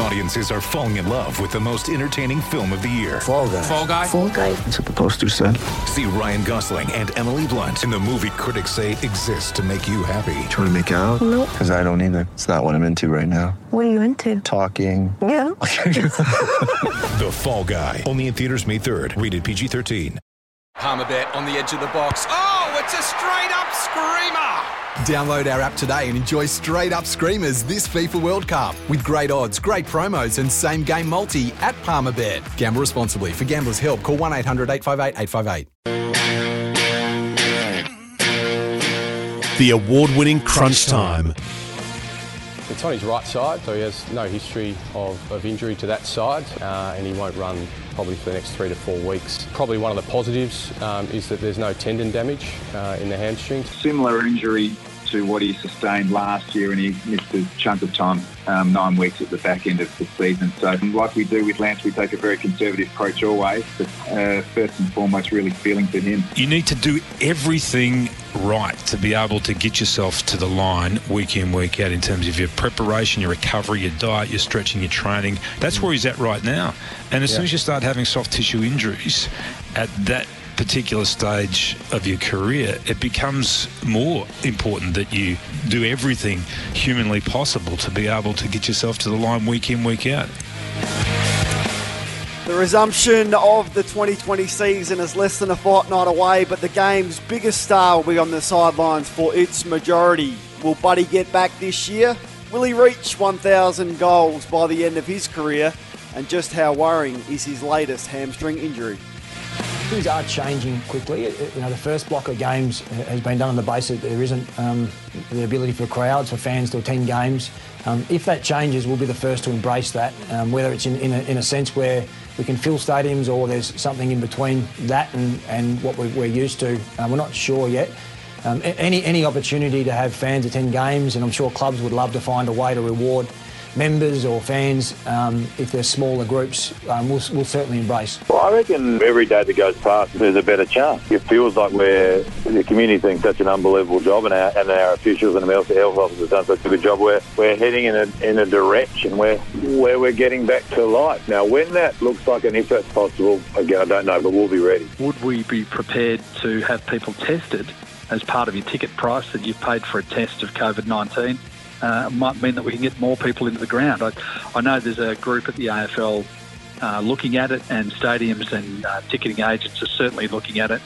Audiences are falling in love with the most entertaining film of the year. Fall guy. Fall guy. Fall guy. That's what the poster said. See Ryan Gosling and Emily Blunt in the movie critics say exists to make you happy. Trying to make it out? Nope. Because I don't either. It's not what I'm into right now. What are you into? Talking. Yeah. The Fall Guy. Only in theaters May 3rd. Rated PG-13. Palmerbet on the edge of the box. Oh, it's a straight up screamer! Download our app today and enjoy straight up screamers this FIFA World Cup with great odds, great promos, and same game multi at Palmerbet. Gamble responsibly. For gamblers' help, call 1 800 858 858. The award winning Crunch Time. It's on his right side, so he has no history of, of injury to that side, uh, and he won't run probably for the next three to four weeks. Probably one of the positives um, is that there's no tendon damage uh, in the hamstrings. similar injury to what he sustained last year, and he missed a chunk of time, um, nine weeks at the back end of the season. So, like we do with Lance, we take a very conservative approach always, but uh, first and foremost, really feeling for him. You need to do everything right to be able to get yourself to the line week in, week out in terms of your preparation, your recovery, your diet, your stretching, your training. That's where he's at right now. And as soon as you start having soft tissue injuries at that particular stage of your career, it becomes more important that you do everything humanly possible to be able to get yourself to the line week in, week out. The resumption of the 2020 season is less than a fortnight away, but the game's biggest star will be on the sidelines for its majority. Will Buddy get back this year? Will he reach 1,000 goals by the end of his career? And just how worrying is his latest hamstring injury? Things are changing quickly. You know, the first block of games has been done on the basis that there isn't um, the ability for crowds, for fans to attend games. Um, if that changes, we'll be the first to embrace that, um, whether it's in, in, a, in a sense where we can fill stadiums or there's something in between that and, and what we're, we're used to. Uh, we're not sure yet. Um, any, any opportunity to have fans attend games, and I'm sure clubs would love to find a way to reward members or fans um, if they're smaller groups, um, we'll, we'll certainly embrace. Well, I reckon every day that goes past, there's a better chance. It feels like we're the community doing such an unbelievable job, and our, and our officials and our health health officers have done such a good job. We're we're heading in a in a direction where where we're getting back to life. Now, when that looks like, and if that's possible, again, I don't know, but we'll be ready. Would we be prepared to have people tested as part of your ticket price that you've paid for a test of COVID 19? Uh, might mean that we can get more people into the ground. I, I know there's a group at the AFL uh, looking at it, and stadiums and uh, ticketing agents are certainly looking at it.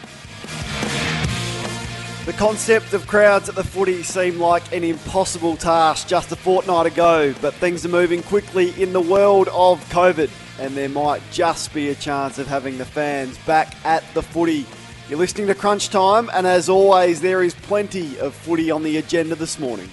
The concept of crowds at the footy seemed like an impossible task just a fortnight ago, but things are moving quickly in the world of COVID, and there might just be a chance of having the fans back at the footy. You're listening to Crunch Time, and as always, there is plenty of footy on the agenda this morning.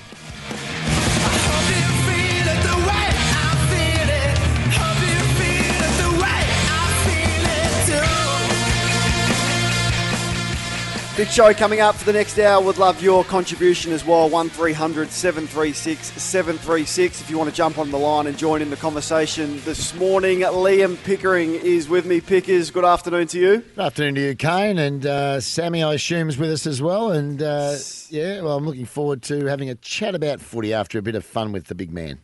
Big show coming up for the next hour. Would love your contribution as well. 1300 736 736. If you want to jump on the line and join in the conversation this morning, Liam Pickering is with me. Pickers, good afternoon to you. Good afternoon to you, Kane. And uh, Sammy, I assume, is with us as well. And uh, yeah, well, I'm looking forward to having a chat about footy after a bit of fun with the big man.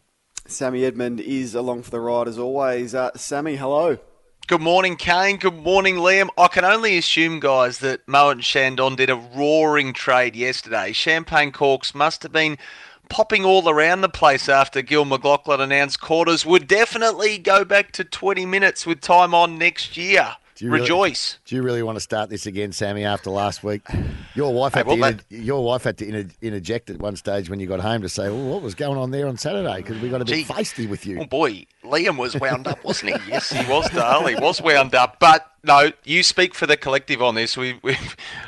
Sammy Edmund is along for the ride as always. Uh, Sammy, hello. Good morning, Kane. Good morning, Liam. I can only assume, guys, that Mo and Shandon did a roaring trade yesterday. Champagne corks must have been popping all around the place after Gil McLachlan announced quarters would definitely go back to 20 minutes with time on next year. Do you really- Rejoice. do you really want to start this again, Sammy? After last week, your wife Hey, had well, to inter- your wife had to inter- interject at one stage when you got home to say, "Well, what was going on there on Saturday?" Because we got a bit Gee. feisty with you. Oh boy, Liam was wound up, wasn't he? Yes, he was, Dale. He was wound up. But no, you speak for the collective on this. We, we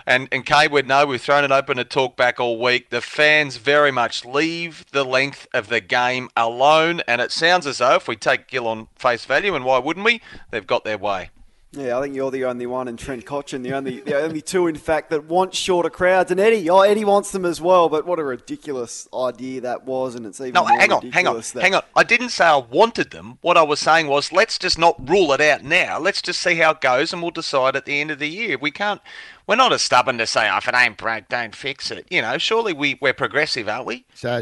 and and Kay would know we've thrown it open to talk back all week. The fans very much leave the length of the game alone, and it sounds as though if we take Gil on face value, and why wouldn't we? They've got their way. Yeah, I think you're the only one, and Trent Cotchin, the only the only two, in fact, that want shorter crowds. And Eddie, oh, Eddie wants them as well. But what a ridiculous idea that was, and it's even No, more hang on, hang on, that- hang on. I didn't say I wanted them. What I was saying was, let's just not rule it out now. Let's just see how it goes, and we'll decide at the end of the year. We can't. We're not as stubborn to say, oh, if it ain't broke, don't fix it. You know, surely we we're progressive, aren't we? So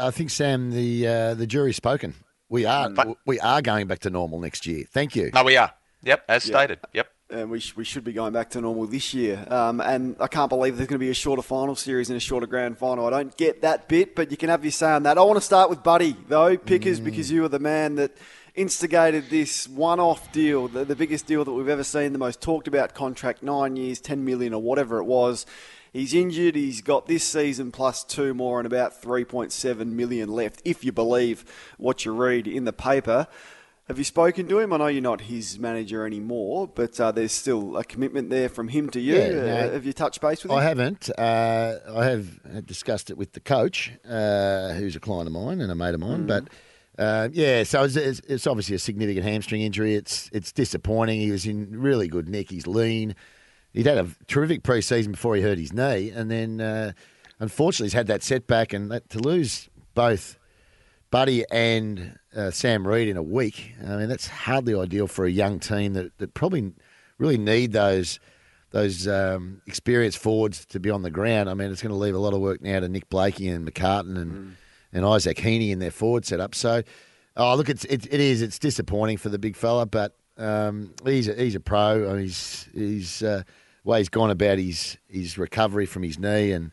I think Sam, the uh, the jury's spoken. We are we are going back to normal next year. Thank you. No, we are. Yep, as Yeah. stated. Yep. and we, sh- we should be going back to normal this year. Um, and I can't believe there's going to be a shorter final series and a shorter grand final. I don't get that bit, but you can have your say on that. I want to start with Buddy, though, Pickers, because you were the man that instigated this one-off deal, the, the biggest deal that we've ever seen, the most talked about contract, nine years, 10 million or whatever it was. He's injured. He's got this season plus two more and about 3.7 million left, if you believe what you read in the paper. Have you spoken to him? I know you're not his manager anymore, but uh, there's still a commitment there from him to you. Yeah, Uh, have you touched base with him? I haven't. Uh, I have discussed it with the coach, uh, who's a client of mine and a mate of mine. Mm. But uh, yeah, so it's, it's, it's obviously a significant hamstring injury. It's it's disappointing. He was in really good nick. He's lean. He'd had a terrific pre-season before he hurt his knee, and then uh, unfortunately he's had that setback. And that, to lose both Buddy and uh, Sam Reid in a week, I mean that's hardly ideal for a young team that, that probably really need those those um, experienced forwards to be on the ground. I mean, it's going to leave a lot of work now to Nick Blakey and McCartin and, and Isaac Heaney in their forward setup. So, oh, look, it's it, it is it's disappointing for the big fella, but um, he's a, he's a pro. I mean, he's he's uh, way he's gone about his his recovery from his knee, and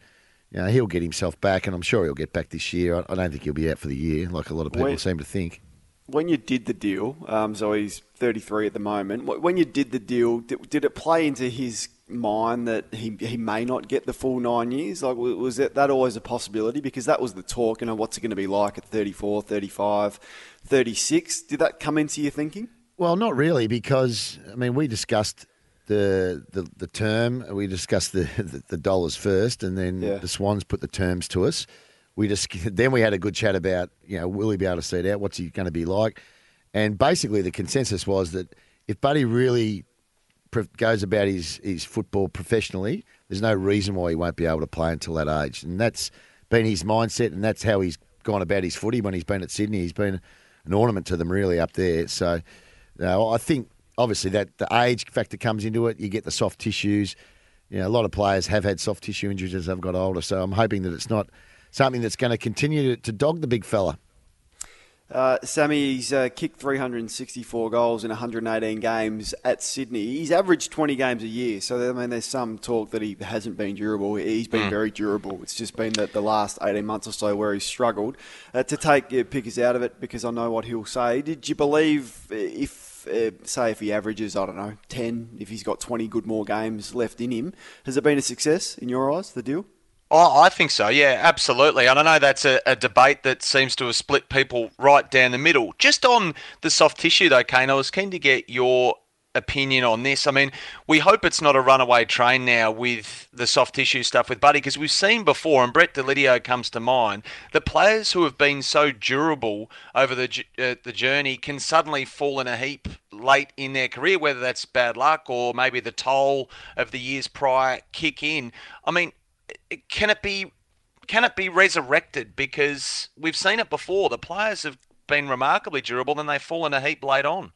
you know, he'll get himself back, and I'm sure he'll get back this year. I, I don't think he'll be out for the year, like a lot of people When- seem to think. when you did the deal, um, so he's 33 at the moment. When you did the deal, did, did it play into his mind that he, he may not get the full nine years? Like, was that, that always a possibility? Because that was the talk. You know, what's it going to be like at 34, 35, 36? Did that come into your thinking? Well, not really, because I mean, we discussed the the, the term. We discussed the, the, the dollars first, and then the Swans put the terms to us. We just then we had a good chat about you know will he be able to see it out? What's he going to be like? And basically, the consensus was that if Buddy really goes about his, his football professionally, there's no reason why he won't be able to play until that age. And that's been his mindset, and that's how he's gone about his footy when he's been at Sydney. He's been an ornament to them really up there. So no, I think obviously that the age factor comes into it. You get the soft tissues. You know, a lot of players have had soft tissue injuries as they've got older. So I'm hoping that it's not something that's going to continue to, to dog the big fella. Uh, Sammy's uh, kicked 364 goals in 118 games at Sydney. He's averaged 20 games a year, so I mean, there's some talk that he hasn't been durable. He's been Mm. very durable. It's just been that the last 18 months or so where he's struggled. Uh, to take uh, Pickers out of it, because I know what he'll say. Did you believe uh, uh, say, if he averages, I don't know, 10, if he's got 20 good more games left in him, has it been a success in your eyes? The deal? Oh, I think so. Yeah, absolutely. And I know that's a, a debate that seems to have split people right down the middle. Just on the soft tissue, though, Kane, I was keen to get your opinion on this. I mean, we hope it's not a runaway train now with the soft tissue stuff with Buddy, because we've seen before, and Brett Deledio comes to mind, the players who have been so durable over the uh, the journey can suddenly fall in a heap late in their career, whether that's bad luck or maybe the toll of the years prior kick in. I mean, can it be can it be resurrected? Because we've seen it before. The players have been remarkably durable, then they fall in a heap late on.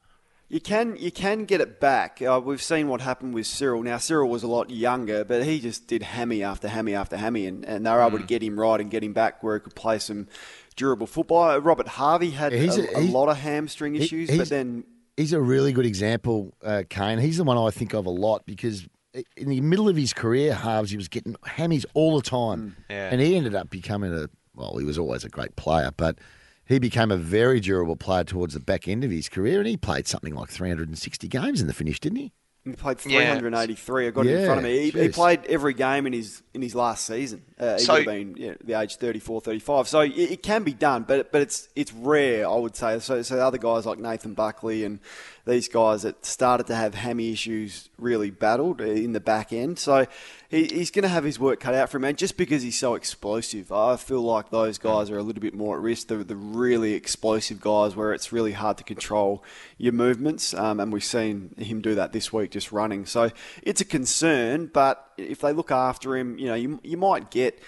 You can you can get it back. Uh, we've seen what happened with Cyril. Now Cyril was a lot younger, but he just did hammy after hammy after hammy, and, and they were able to get him right and get him back where he could play some durable football. Uh, Robert Harvey had Yeah, he's a, a- a lot of hamstring issues, he's- but then he's a really good example, uh, Kane. He's the one I think of a lot because in the middle of his career halves, he was getting hammies all the time, Yeah. and he ended up becoming a well. He was always a great player, but he became a very durable player towards the back end of his career, and he played something like 360 games in the finish, didn't he? he played Yeah. 383. I got it in front of me. He, he played every game in his in his last season. Uh, he So- would have been yeah, the age 34, 35. So it, it can be done, but but it's it's rare, I would say. So so other guys like Nathan Buckley and these guys that started to have hammy issues really battled in the back end. So he, he's going to have his work cut out for him. And just because he's so explosive, I feel like those guys are a little bit more at risk. The, the really explosive guys where it's really hard to control your movements. Um, and we've seen him do that this week just running. So it's a concern, but if they look after him, you know, you, you might get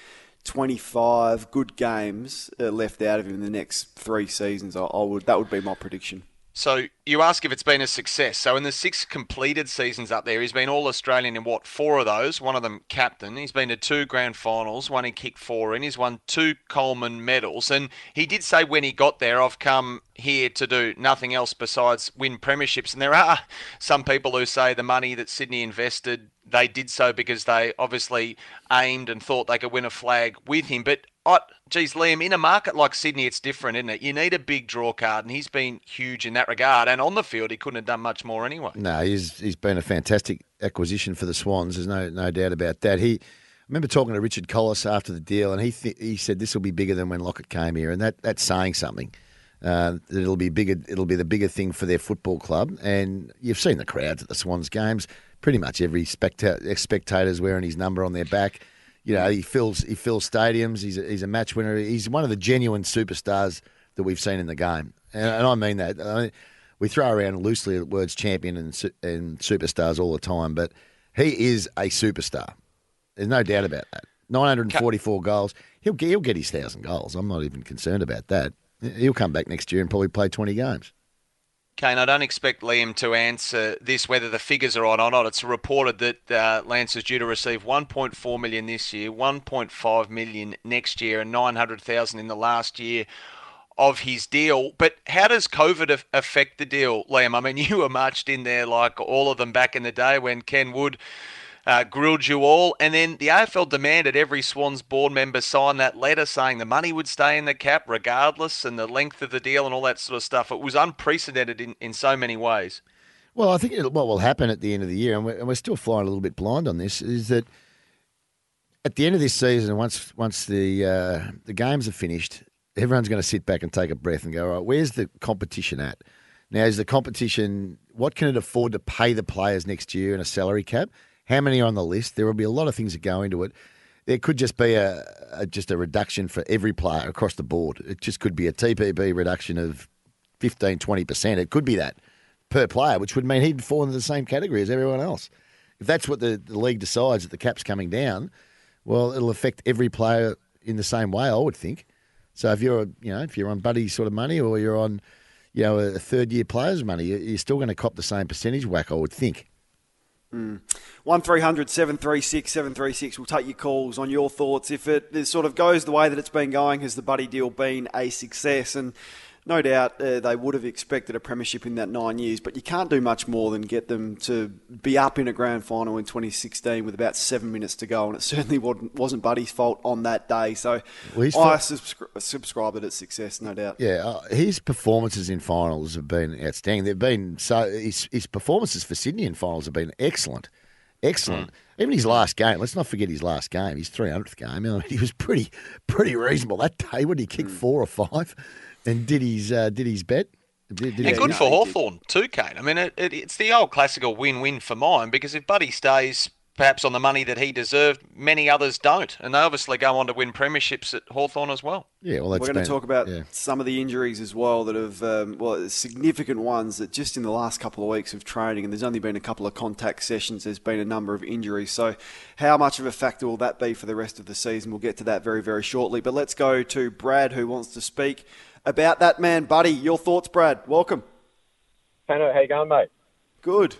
25 good games uh, left out of him in the next three seasons. I, I would that would be my prediction. So you ask if it's been a success. So in the six completed seasons up there, he's been all Australian in what four of those? One of them captain. He's been to two grand finals. One he kicked four in. He's won two Coleman medals. And he did say when he got there, "I've come here to do nothing else besides win premierships." And there are some people who say the money that Sydney invested they did so because they obviously aimed and thought they could win a flag with him. But oh, geez, Liam, in a market like Sydney, it's different, isn't it? You need a big draw card, and he's been huge in that regard. And on the field, he couldn't have done much more anyway. No, he's he's been a fantastic acquisition for the Swans. There's no no doubt about that. He. I remember talking to Richard Colless after the deal, and he th- he said this will be bigger than when Lockett came here, and that that's saying something. Uh, it'll be bigger. It'll be the bigger thing for their football club, and you've seen the crowds at the Swans games pretty much every specta- spectator's wearing his number on their back. You know, he fills he fills stadiums. He's a, he's a match winner. He's one of the genuine superstars that we've seen in the game, and, and I mean that. I mean, we throw around loosely the words champion and and superstars all the time, but he is a superstar. There's no doubt about that. 944 goals. He'll he'll get his thousand goals. I'm not even concerned about that. He'll come back next year and probably play 20 games. Kane, I don't expect Liam to answer this whether the figures are on or not. It's reported that uh, Lance is due to receive 1.4 million this year, 1.5 million next year, and 900,000 in the last year of his deal. But how does COVID affect the deal, Liam? I mean, you were marched in there like all of them back in the day when Ken Wood uh, grilled you all. And then the AFL demanded every Swans board member sign that letter saying the money would stay in the cap regardless and the length of the deal and all that sort of stuff. It was unprecedented in, in so many ways. Well, I think what will happen at the end of the year, and we're, and we're still flying a little bit blind on this, is that at the end of this season, once once the uh, the games are finished, everyone's going to sit back and take a breath and go, all right, where's the competition at? Now, is the competition, what can it afford to pay the players next year in a salary cap? How many are on the list. There will be a lot of things that go into it. There could just be a, a, just a reduction for every player across the board. It just could be a TPP reduction of 15, 20%. It could be that per player, which would mean he'd fall into the same category as everyone else. If that's what the, the league decides that the cap's coming down, well, it'll affect every player in the same way, I would think. So if you're, you know, if you're on buddy sort of money or you're on, you know, a third year player's money, you're still going to cop the same percentage whack, I would think. Mm. 1300 736 736. We'll take your calls on your thoughts. If it sort of goes the way that it's been going, has the Buddy deal been a success? And no doubt uh, they would have expected a premiership in that nine years, but you can't do much more than get them to be up in a grand final in 2016 with about seven minutes to go, and it certainly wasn't Buddy's fault on that day. So well, I subscri- subscribe that it's success, no doubt. Yeah, uh, his performances in finals have been outstanding. They've been so his, his performances for Sydney in finals have been excellent. Excellent. Mm. Even his last game. Let's not forget his last game. His 300th game. I mean, he was pretty, pretty reasonable that day. Would he kick mm. four or five? And did his uh, did his bet? Did, did and good for Hawthorn too, Kane. I mean, it, it, it's the old classical win-win for mine because if Buddy stays perhaps on the money that he deserved, many others don't, and they obviously go on to win premierships at Hawthorn as well. Yeah, well, we're going to talk about yeah. some of the injuries as well that have, um, well, significant ones that just in the last couple of weeks of training, and there's only been a couple of contact sessions. There's been a number of injuries. So, how much of a factor will that be for the rest of the season? We'll get to that very, very shortly. But let's go to Brad, who wants to speak about that man, buddy. Your thoughts, Brad? Welcome. Hello, how you going, mate? Good.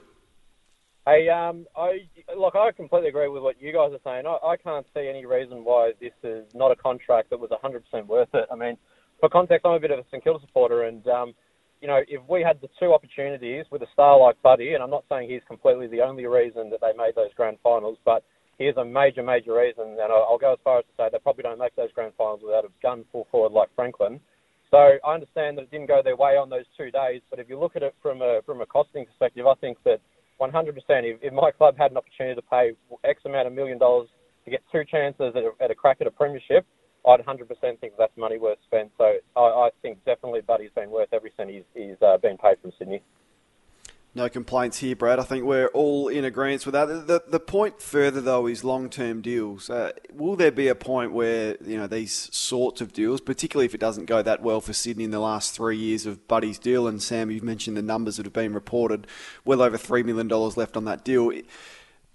Hey, um, I look. I completely agree with what you guys are saying. I, I can't see any reason why this is not a contract that was 100% worth it. I mean, for context, I'm a bit of a St Kilda supporter, and um, you know, if we had the two opportunities with a star like Buddy, and I'm not saying he's completely the only reason that they made those grand finals, but he is a major, major reason, and I'll, I'll go as far as to say they probably don't make those grand finals without a gun full forward like Franklin. So I understand that it didn't go their way on those two days, but if you look at it from a from a costing perspective, I think that 100%, if, if my club had an opportunity to pay X amount of million dollars to get two chances at a, at a crack at a premiership, I'd 100% think that's money worth spent. So I, I think definitely Buddy's been worth every cent he's, he's uh, been paid from Sydney. No complaints here, Brad. I think we're all in agreement with that. The, the point further, though, is long-term deals. Uh, will there be a point where you know these sorts of deals, particularly if it doesn't go that well for Sydney in the last three years of Buddy's deal, and Sam, you've mentioned the numbers that have been reported, well over three million dollars left on that deal.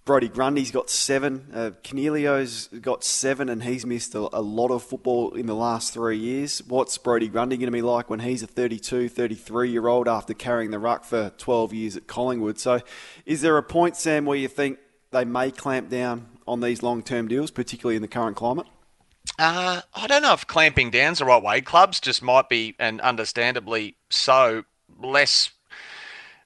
Brodie Grundy's got seven. Uh, Cornelio's got seven, and he's missed a, a, lot of football in the last three years. What's Brodie Grundy going to be like when he's a 32, 33 year old after carrying the ruck for 12 years at Collingwood? So, is there a point, Sam, where you think they may clamp down on these long term deals, particularly in the current climate? Uh, I don't know if clamping down's the right way. Clubs just might be, and understandably so, less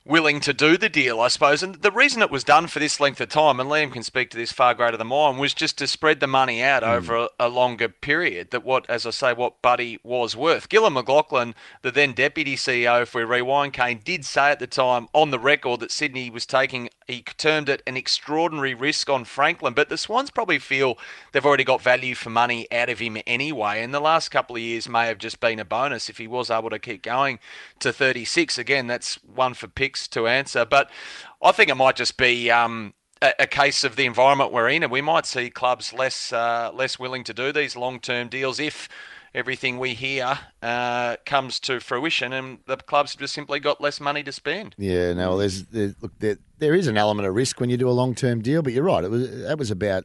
willing to do the deal, I suppose. And the reason it was done for this length of time, and Liam can speak to this far greater than mine, was just to spread the money out mm. over a, a, longer period. That what, as I say, what Buddy was worth. Gillon McLachlan, the then deputy CEO, if we rewind, Kane did say at the time on the record that Sydney was taking. He termed it an extraordinary risk on Franklin, but the Swans probably feel they've already got value for money out of him anyway. And the last couple of years may have just been a bonus if he was able to keep going to 36. Again, that's one for picks to answer. But I think it might just be um, a, a, case of the environment we're in, and we might see clubs less uh, less willing to do these long term deals if everything we hear uh, comes to fruition, and the clubs have just simply got less money to spend. Yeah, no, well, there's, there's look, there, there is an element of risk when you do a long term deal, but you're right. It was that was about.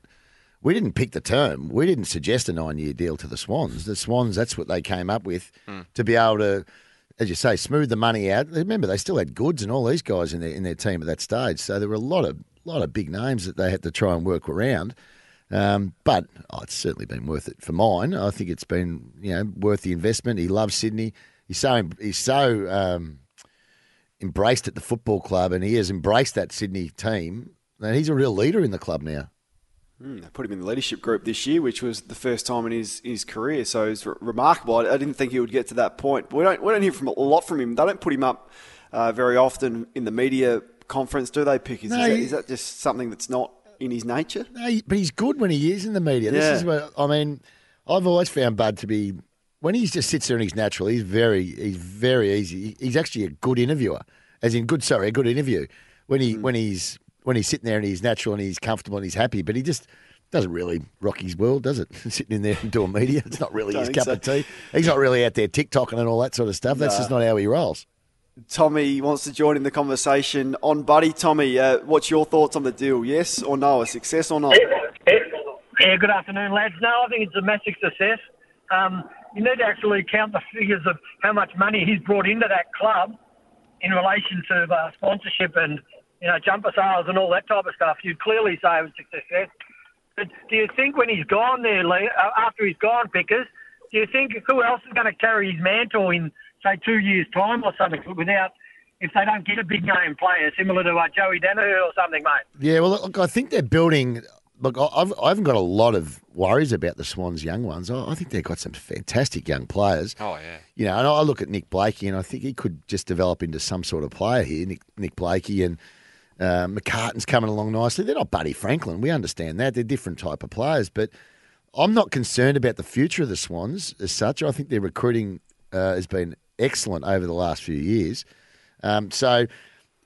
We didn't pick the term. We didn't suggest a nine year deal to the Swans. The Swans, that's what they came up with mm. to be able to as you say, smooth the money out. Remember, they still had Goodes and all these guys in their in their team at that stage, so there were a lot of lot of big names that they had to try and work around. Um, but oh, it's certainly been worth it for mine. I think it's been you know worth the investment. He loves Sydney. He's so he's so um, embraced at the football club, and he has embraced that Sydney team. And he's a real leader in the club now. Mm, they put him in the leadership group this year, which was the first time in his, his career. So it's re- remarkable. I, I, didn't think he would get to that point. But we don't we don't hear from a lot from him. They don't put him up uh, very often in the media conference, do they? Pick is, no, is, that, is that just something that's not in his nature? No, but he's good when he is in the media. This yeah. is what I mean. I've always found Bud to be when he just sits there and he's natural. He's very he's very easy. He's actually a good interviewer, as in good. Sorry, a good interview when he mm. when he's when he's sitting there and he's natural and he's comfortable and he's happy, but he just doesn't really rock his world, does it? Sitting in there and doing media, it's not really his cup so. of tea. He's not really out there TikToking and all that sort of stuff. That's just not how he rolls. Tommy wants to join in the conversation on Buddy. Tommy, uh, what's your thoughts on the deal? Yes or no? A success or not? Yeah, good afternoon, lads. No, I think it's a massive success. Um, you need to actually count the figures of how much money he's brought into that club in relation to uh, sponsorship and you know, jumper sales and all that type of stuff, you'd clearly say it was a success. But do you think when he's gone there, Lee, uh, after he's gone, Pickers, do you think who else is going to carry his mantle in, say, two years' time or something without if they don't get a big name player similar to uh, Joey Daniher or something, mate. Yeah, well, look, I think they're building. Look, I've, I haven't got a lot of worries about the Swans' young ones. I, I think they've got some fantastic young players. Oh yeah. You know, and I look at Nick Blakey, and I think he could just develop into some sort of player here. Nick, Nick Blakey and uh, McCartin's coming along nicely. They're not Buddy Franklin. We understand that. They're different type of players. But I'm not concerned about the future of the Swans as such. I think their recruiting uh, has been excellent over the last few years. Um, so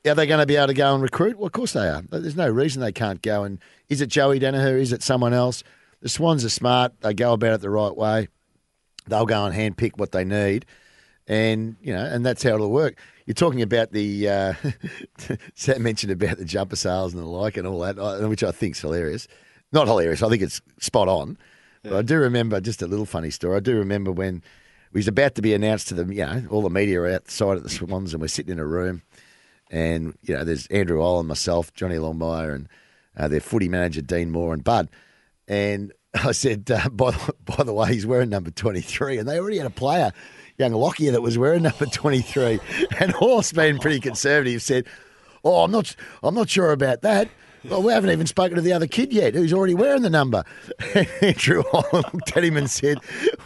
are they going to be able to go and recruit? Well, of course they are. There's no reason they can't go. And is it Joey Daniher? Is it someone else? The Swans are smart. They go about it the right way. They'll go and handpick what they need, and you know, and that's how it'll work. You're talking about the uh, Sam mentioned about the jumper sales and the like and all that, uh, which I think's hilarious. Not hilarious. I think it's spot on. Yeah. But I do remember just a little funny story. I do remember when we was about to be announced to the you know all the media are outside at the Swans and we're sitting in a room, and you know there's Andrew Ireland, myself, Johnny Longmire, and uh, their footy manager Dean Moore and Bud, and I said, uh, by, by the way, he's wearing number 23. And they already had a player young Lockyer that was wearing number 23. And Horse, being pretty conservative, said, Oh, I'm not, I'm not sure about that. Well, we haven't even spoken to the other kid yet who's already wearing the number. Andrew Ireland looked at him and said,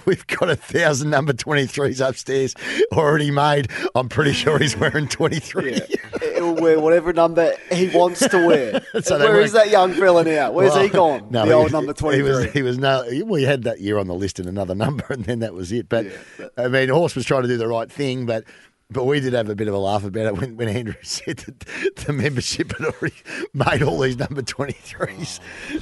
We've got a thousand number 23s upstairs already made. I'm pretty sure he's wearing 23. Yeah. He'll wear whatever number he wants to wear. so Where is that young fella now? Where's well, he gone? No, the he, old number 23. He was, he was no, we had that year on the list in another number, and then that was it. But, yeah, but, I mean, Horse was trying to do the right thing, but But we did have a bit of a laugh about it when, when Andrew said that the membership had already made all these number 23s.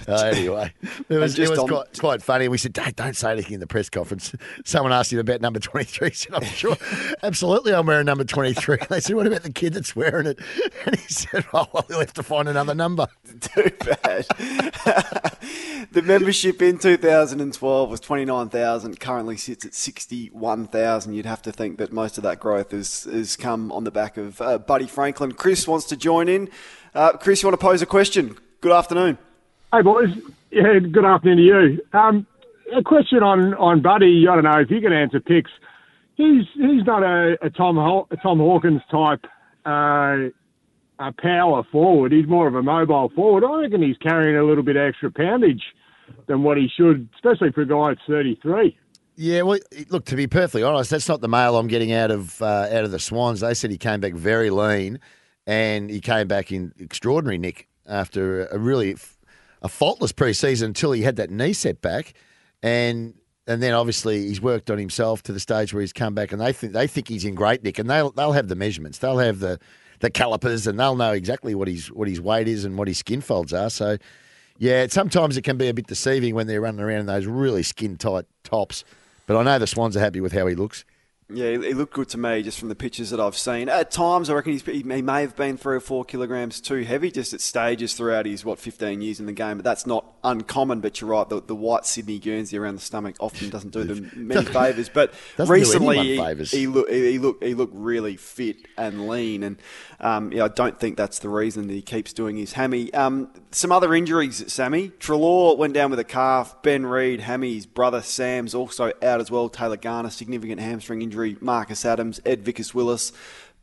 Uh, anyway, it was, it was on- quite, quite funny. We said, don't, don't say anything in the press conference. Someone asked him about number 23. He said, I'm sure, absolutely, I'm wearing number 23. They said, what about the kid that's wearing it? And he said, oh, well, he'll have to find another number. Too bad. the membership in 2012 was 29,000. Currently sits at 61,000. You'd have to think that most of that growth has, come on the back of uh, Buddy Franklin. Chris wants to join in. Uh, Chris, you want to pose a question? Good afternoon. Hey boys, yeah, good afternoon to you. Um, a question on, on Buddy. I don't know if you can answer picks. He's he's not a, a Tom a Tom Hawkins type uh, a power forward. He's more of a mobile forward. I reckon he's carrying a little bit extra poundage than what he should, especially for a guy at thirty three. Yeah, well, look. To be perfectly honest, that's not the mail I'm getting out of uh, out of the Swans. They said he came back very lean, and he came back in extraordinary nick after a really a faultless pre-season until he had that knee setback, and and then obviously he's worked on himself to the stage where he's come back, and they think they think he's in great nick, and they'll they'll have the measurements, they'll have the the calipers, and they'll know exactly what his what his weight is and what his skin folds are. So. Yeah, sometimes it can be a bit deceiving when they're running around in those really skin tight tops. But I know the Swans are happy with how he looks. Yeah, he looked good to me just from the pictures that I've seen. At times, I reckon he's, he may have been three or four kilograms too heavy, just at stages throughout his, what, 15 years in the game. But that's not uncommon, but you're right, the, the white Sydney Guernsey around the stomach often doesn't do them many favours. But recently, he, favours. he, look, he, he looked he looked really fit and lean. And um, yeah, I don't think that's the reason that he keeps doing his hammy. Um, some other injuries, Sammy. Treloar went down with a calf. Ben Reid, Hammy's brother Sam's also out as well. Taylor Garner, significant hamstring injury. Marcus Adams, Ed Vickers Willis,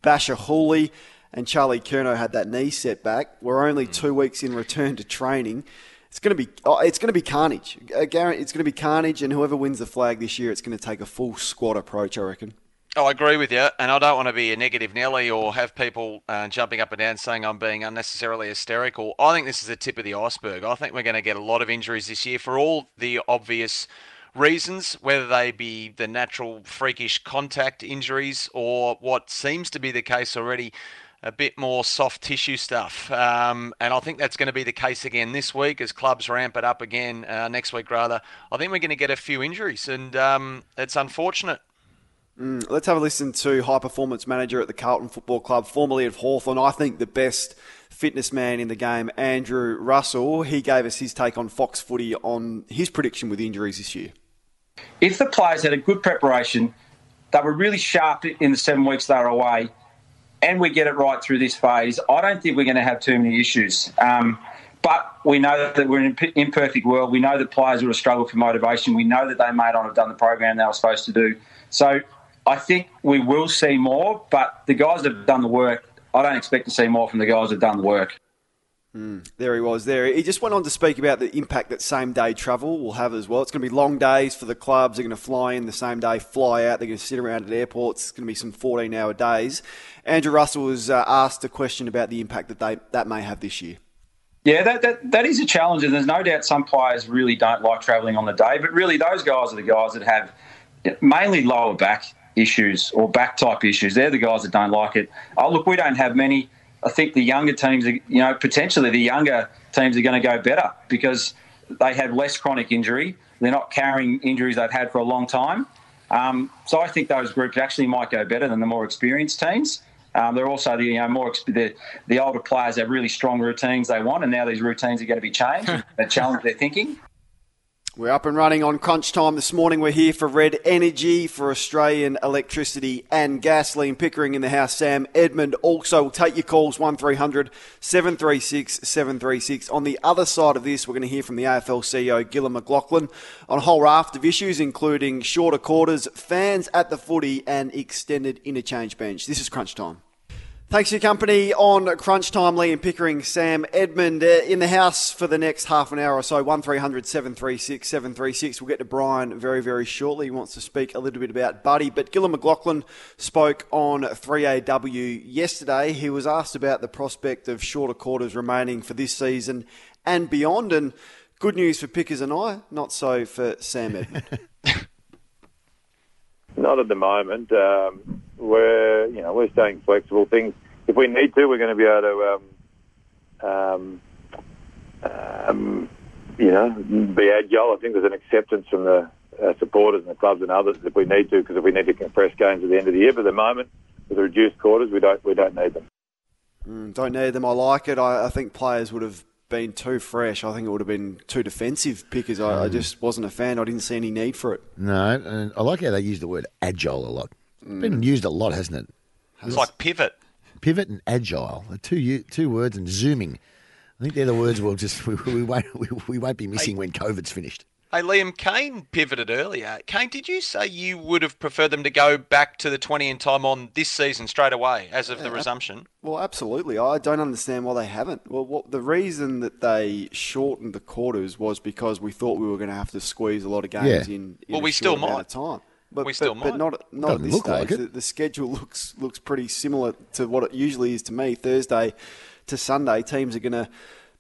Basher Hooley, and Charlie Curnow had that knee setback. We're only two weeks in return to training. It's going to be oh, it's going to be carnage. Uh, it's going to be carnage, and whoever wins the flag this year, it's going to take a full squad approach. I reckon. Oh, I agree with you, and I don't want to be a negative Nelly or have people uh, jumping up and down saying I'm being unnecessarily hysterical. I think this is the tip of the iceberg. I think we're going to get a lot of injuries this year for all the obvious reasons, whether they be the natural freakish contact injuries or what seems to be the case already, a bit more soft tissue stuff. Um, and I think that's going to be the case again this week as clubs ramp it up again uh, next week, rather. I think we're going to get a few injuries, and um, it's unfortunate. Mm, let's have a listen to high performance manager at the Carlton Football Club, formerly of Hawthorn. I think the best fitness man in the game, Andrew Russell. He gave us his take on Fox Footy on his prediction with injuries this year. If the players had a good preparation, they were really sharp in the seven weeks they were away, and we get it right through this phase, I don't think we're going to have too many issues. Um, but we know that we're in an imperfect world. We know that players will struggle for motivation. We know that they may not have done the program they were supposed to do. So I think we will see more, but the guys that have done the work, I don't expect to see more from the guys that have done the work. Mm, there he was. There he just went on to speak about the impact that same day travel will have as well. It's going to be long days for the clubs. They're going to fly in the same day, fly out. They're going to sit around at airports. It's going to be some 14 hour days. Andrew Russell was uh, asked a question about the impact that they that may have this year. Yeah, that, that, that is a challenge, and there's no doubt some players really don't like travelling on the day. But really, those guys are the guys that have mainly lower back issues or back type issues. They're the guys that don't like it. Oh, look, we don't have many. I think the younger teams, are, you know, potentially the younger teams are going to go better because they have less chronic injury. They're not carrying injuries they've had for a long time. Um, so I think those groups actually might go better than the more experienced teams. Um, they're also the you know, more the, the older players have really strong routines they want, and now these routines are going to be changed. and challenge their thinking. We're up and running on crunch time this morning. We're here for Red Energy for Australian electricity and gas. Liam Pickering in the house. Sam Edmund also will take your calls 1300 736 736. On the other side of this, we're going to hear from the AFL CEO Gillon McLachlan on a whole raft of issues, including shorter quarters, fans at the footy, and extended interchange bench. This is crunch time. Thanks for your company on Crunch Time. Liam Pickering, Sam Edmund uh, in the house for the next half an hour or so. 1300 736 736. We'll get to Brian very, very shortly. He wants to speak a little bit about Buddy. But Gillon McLachlan spoke on 3AW yesterday. He was asked about the prospect of shorter quarters remaining for this season and beyond. And good news for Pickers and I, not so for Sam Edmund. Not at the moment. Um, we're you know we're staying flexible. Things if we need to, we're going to be able to um, um, um, you know be agile. I think there's an acceptance from the uh, supporters and the clubs and others if we need to, because if we need to compress games at the end of the year, but at the moment with the reduced quarters, we don't we don't need them. Mm, don't need them. I like it. I, I think players would have been too fresh. I think it would have been too defensive because I, I Mm. just wasn't a fan. I didn't see any need for it. No, and I like how they use the word agile a lot. It's been used a lot, hasn't it? It's like pivot. Pivot and agile, two two words, and zooming. I think they're the words we'll just we, we won't we, we won't be missing when COVID's finished. Hey, Liam, Kane pivoted earlier. Kane, did you say you would have preferred them to go back to the 20 in time on this season straight away as of the resumption? Well, absolutely. I don't understand why they haven't. Well, what, the reason that they shortened the quarters was because we thought we were going to have to squeeze a lot of games Yeah. in, in Well, a we short still amount might. of time. But, We still but might. not not at this look stage. like it. The, the schedule looks looks pretty similar to what it usually is to me. Thursday to Sunday, teams are going to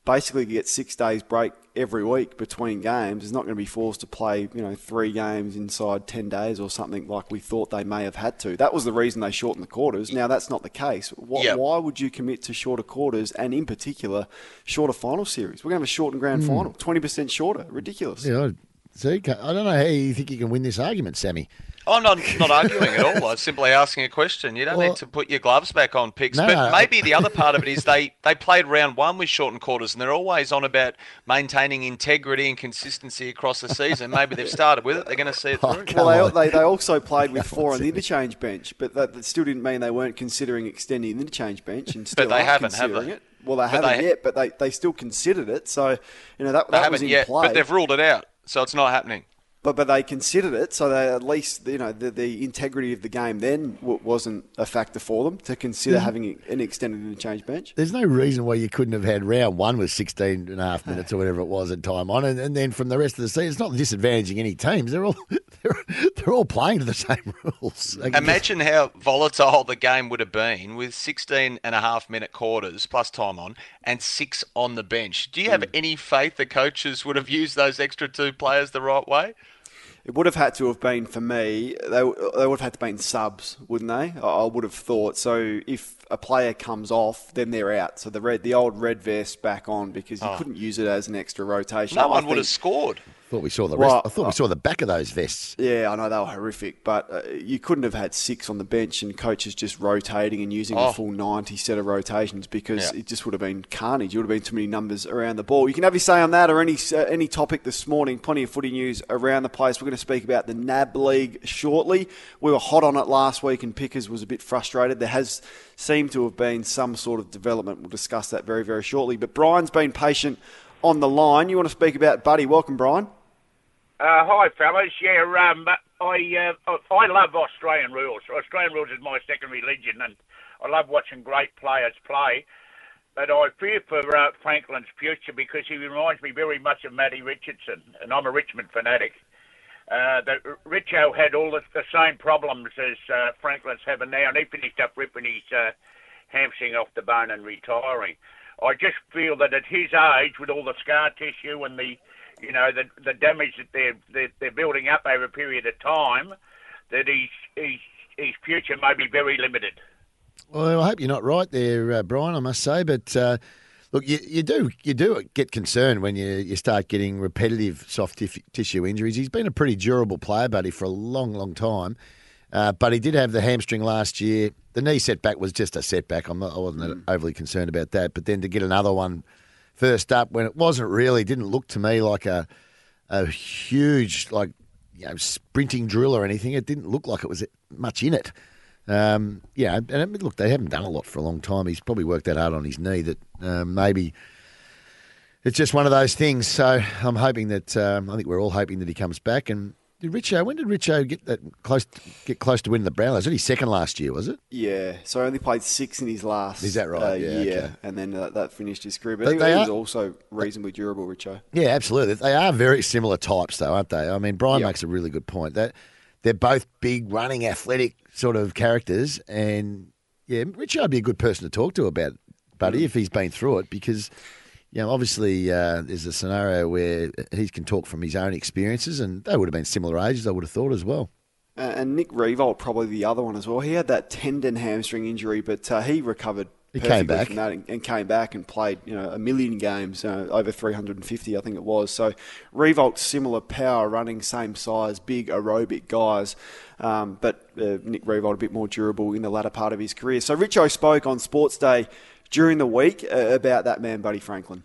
basically get six days break every week between games. It's not going to be forced to play, you know, three games inside ten days or something like we thought they may have had to. That was the reason they shortened the quarters. Now that's not the case. Why, Yep. why would you commit to shorter quarters and, in particular, shorter final series? We're going to have a shortened grand Hmm. final, twenty percent shorter. Ridiculous. Yeah, I, see, I don't know how you think you can win this argument, Sammy. I'm not not arguing at all. I'm simply asking a question. You don't Well- need to put your gloves back on, picks. No, but no. maybe the other part of it is they, they played round one with shortened quarters, and they're always on about maintaining integrity and consistency across the season. Maybe they've started with it. They're going to see it Oh, through. Well, they, they, they also played with four on the interchange bench, but that, that still didn't mean they weren't considering extending the interchange bench and still they haven't, have considering they? it. Well, they But haven't they- yet, but they, they still considered it. So, you know, that, they that was haven't in yet, play. but they've ruled it out, so it's not happening. But but they considered it, so they at least you know the, the integrity of the game then w- wasn't a factor for them to consider Mhm. having an extended interchange bench. There's no reason why you couldn't have had round one with 16 and a half minutes or whatever it was at time on, and, and then from the rest of the season, it's not disadvantaging any teams. They're all they're, they're all playing to the same rules. They can Imagine how volatile the game would have been with 16 and a half minute quarters plus time on and six on the bench. Do you have any faith the coaches would have used those extra two players the right way? It would have had to have been for me. They, they would have had to been subs, wouldn't they? I, would have thought. So if a player comes off, then they're out. So the red, the old red vest back on because you Oh. couldn't use it as an extra rotation. No I one would have scored. Thought we saw the Well. I thought we saw the back of those vests. Yeah, I know they were horrific, but uh, you couldn't have had six on the bench and coaches just rotating and using Oh. a full 90 set of rotations because Yeah. it just would have been carnage. It would have been too many numbers around the ball. You can have your say on that or any uh, any topic this morning. Plenty of footy news around the place. We're going to speak about the NAB League shortly. We were hot on it last week and Pickers was a bit frustrated. There has seemed to have been some sort of development. We'll discuss that very, very shortly. But Brian's been patient on the line. You want to speak about Buddy? Welcome, Brian. Uh, hi, fellas. Yeah, um, I uh, I love Australian rules. Australian rules is my second religion, and I love watching great players play. But I fear for uh, Franklin's future because he reminds me very much of Matty Richardson, and I'm a Richmond fanatic. Uh, Richo had all the, the same problems as uh, Franklin's having now, and he finished up ripping his uh, hamstring off the bone and retiring. I just feel that at his age, with all the scar tissue and the, you know, the the damage that they're they're, they're building up over a period of time, that his his his future may be very limited. Well, I hope you're not right there, uh, Brian. I must say, but uh, look, you, you do you do get concerned when you, you start getting repetitive soft tif- tissue injuries. He's been a pretty durable player, buddy, for a long, long time. Uh, but he did have the hamstring last year. The knee setback was just a setback. Not, I wasn't overly concerned about that. But then to get another one first up when it wasn't really didn't look to me like a a huge like you know sprinting drill or anything. It didn't look like it was much in it. Um, yeah, and look, they haven't done a lot for a long time. He's probably worked that hard on his knee that um, maybe it's just one of those things. So I'm hoping that um, I think we're all hoping that he comes back. And did Richo? When did Richo get that close? Get close to winning the Brownlow? Was it his second last year? Was it? Yeah, so he only played six in his last Is that right? uh, Yeah, year, okay. and then uh, that finished his career. But, But he, they he was are- also reasonably durable, Richo. Yeah, absolutely. They are very similar types, though, aren't they? I mean, Brian Yeah. makes a really good point that they're both big, running, athletic sort of characters, and yeah, Richard would be a good person to talk to about, buddy, Mm. if he's been through it, because you know, obviously, uh, there's a scenario where he can talk from his own experiences, and they would have been similar ages. I would have thought as well. Uh, and Nick Riewoldt probably the other one as well. He had that tendon hamstring injury, but uh, he recovered. He came back. from that and, and came back and played, you know, a million games, uh, over 350, I think it was. So Riewoldt, similar power, running, same size, big aerobic guys, um, but uh, Nick Riewoldt a bit more durable in the latter part of his career. So Richo spoke on Sports Day during the week uh, about that man, Buddy Franklin.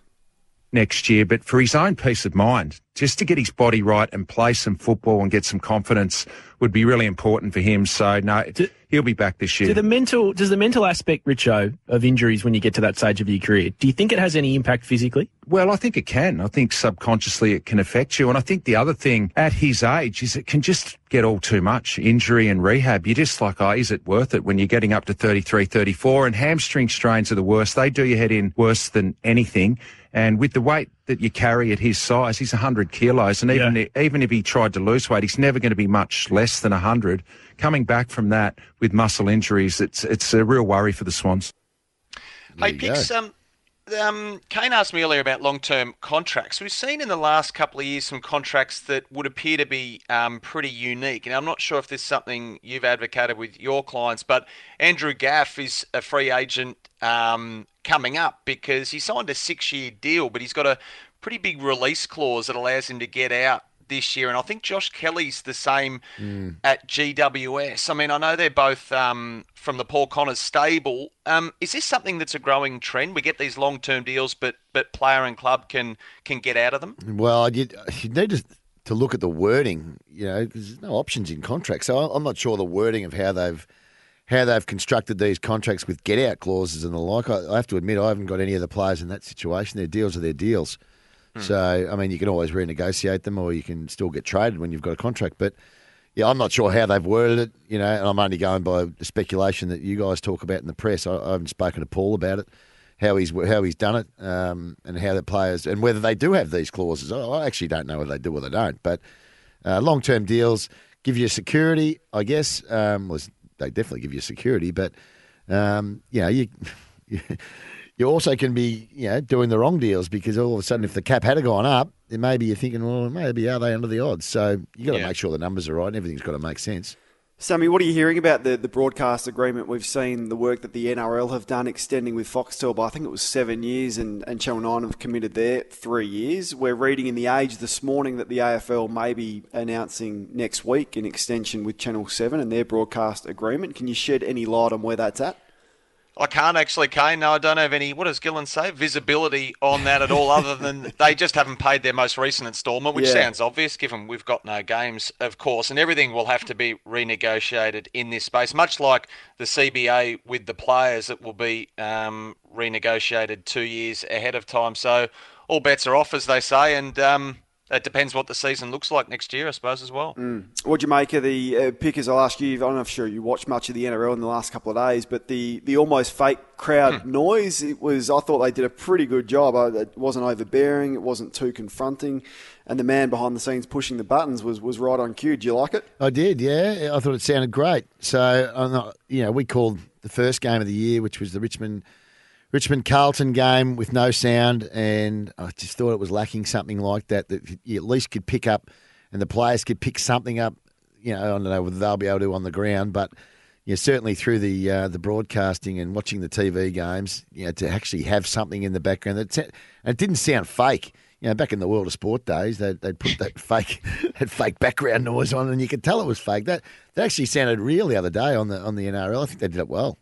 next year, but for his own peace of mind, just to get his body right and play some football and get some confidence would be really important for him. So no, he'll be back this year. Do the mental does the mental aspect, Richo, of injuries when you get to that stage of your career, do you think it has any impact physically? Well, I think it can. I think subconsciously it can affect you. And I think the other thing at his age is it can just get all too much injury and rehab. You're just like, oh, is it worth it when you're getting up to 33, 34? And hamstring strains are the worst. They do your head in worse than anything. And with the weight that you carry at his size, he's 100 kilos. And even, even if he tried to lose weight, he's never going to be much less than 100. Coming back from that with muscle injuries, it's, it's a real worry for the Swans. Hey, Pix, um, um, Kane asked me earlier about long-term contracts. We've seen in the last couple of years some contracts that would appear to be um, pretty unique. And I'm not sure if this is something you've advocated with your clients, but Andrew Gaff is a free agent um, coming up because he signed a six-year deal, but he's got a pretty big release clause that allows him to get out this year. And I think Josh Kelly's the same at GWS. I mean, I know they're both um, from the Paul Connors stable. Um, is this something that's a growing trend? We get these long-term deals, but but player and club can can get out of them. Well, you, you need to, to look at the wording, you know, because there's no options in contracts. So I'm not sure the wording of how they've how they've constructed these contracts with get out clauses and the like. I, I have to admit, I haven't got any of the players in that situation. Their deals are their deals. So I mean, you can always renegotiate them, or you can still get traded when you've got a contract. But yeah, I'm not sure how they've worded it. You know, and I'm only going by the speculation that you guys talk about in the press. I, I haven't spoken to Paul about it, how he's how he's done it, um, and how the players and whether they do have these clauses. I, I actually don't know whether they do or they don't. But uh, long term deals give you security, I guess. Um, well, they definitely give you security, but um, you know you. You also can be, you know, doing the wrong deals because all of a sudden, if the cap had gone up, then maybe you're thinking, well, maybe are they under the odds? So you've got to Yeah. make sure the numbers are right. and Everything's got to make sense. Sammy, what are you hearing about the, the broadcast agreement? We've seen the work that the NRL have done extending with Foxtel by I think it was seven years, and, and Channel 9 have committed there three years. We're reading in The Age this morning that the AFL may be announcing next week an extension with Channel 7 and their broadcast agreement. Can you shed any light on where that's at? I can't actually, Kane. No, I don't have any. What does Gillon say? Visibility on that at all, other than they just haven't paid their most recent instalment, which Yeah. sounds obvious given we've got no games, of course, and everything will have to be renegotiated in this space, much like the CBA with the players. It will be um, renegotiated two years ahead of time. So all bets are off, as they say, and um, it depends what the season looks like next year, I suppose, as well. What do you make of the uh, Pickers? I'll ask you. I'm not sure you watched much of the NRL in the last couple of days, but the, the almost fake crowd noise. It was. I thought they did a pretty good job. Uh, It wasn't overbearing. It wasn't too confronting, and the man behind the scenes pushing the buttons was, was right on cue. Do you like it? I did, yeah. I thought it sounded great. So, I'm not, you know, we called the first game of the year, which was the Richmond Richmond Carlton game with no sound, and I just thought it was lacking something like that that you at least could pick up, and the players could pick something up. You know, I don't know whether they'll be able to on the ground, but yeah, certainly through the uh, the broadcasting and watching the TV games, you know, to actually have something in the background that and it didn't sound fake. You know, back in the world of sport days, they'd, they'd put that fake that fake background noise on, and you could tell it was fake. That that actually sounded real the other day on the on the NRL. I think they did it well.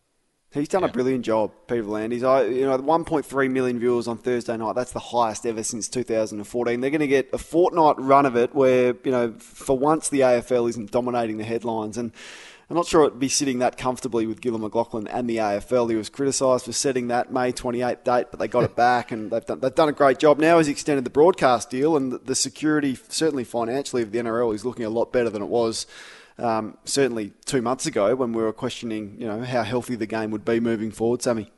He's done a brilliant job, Peter V'landys. I, you know, 1.3 million viewers on Thursday night. That's the highest ever since 2014. They're going to get a fortnight run of it where, you know, for once the AFL isn't dominating the headlines. And I'm not sure it'd be sitting that comfortably with Gillon McLachlan and the AFL. He was criticised for setting that May 28th date, but they got it back, and they've done, they've done a great job. Now he's extended the broadcast deal, and the security, certainly financially, of the NRL is looking a lot better than it was um, certainly two months ago when we were questioning, you know, how healthy the game would be moving forward. Sammy.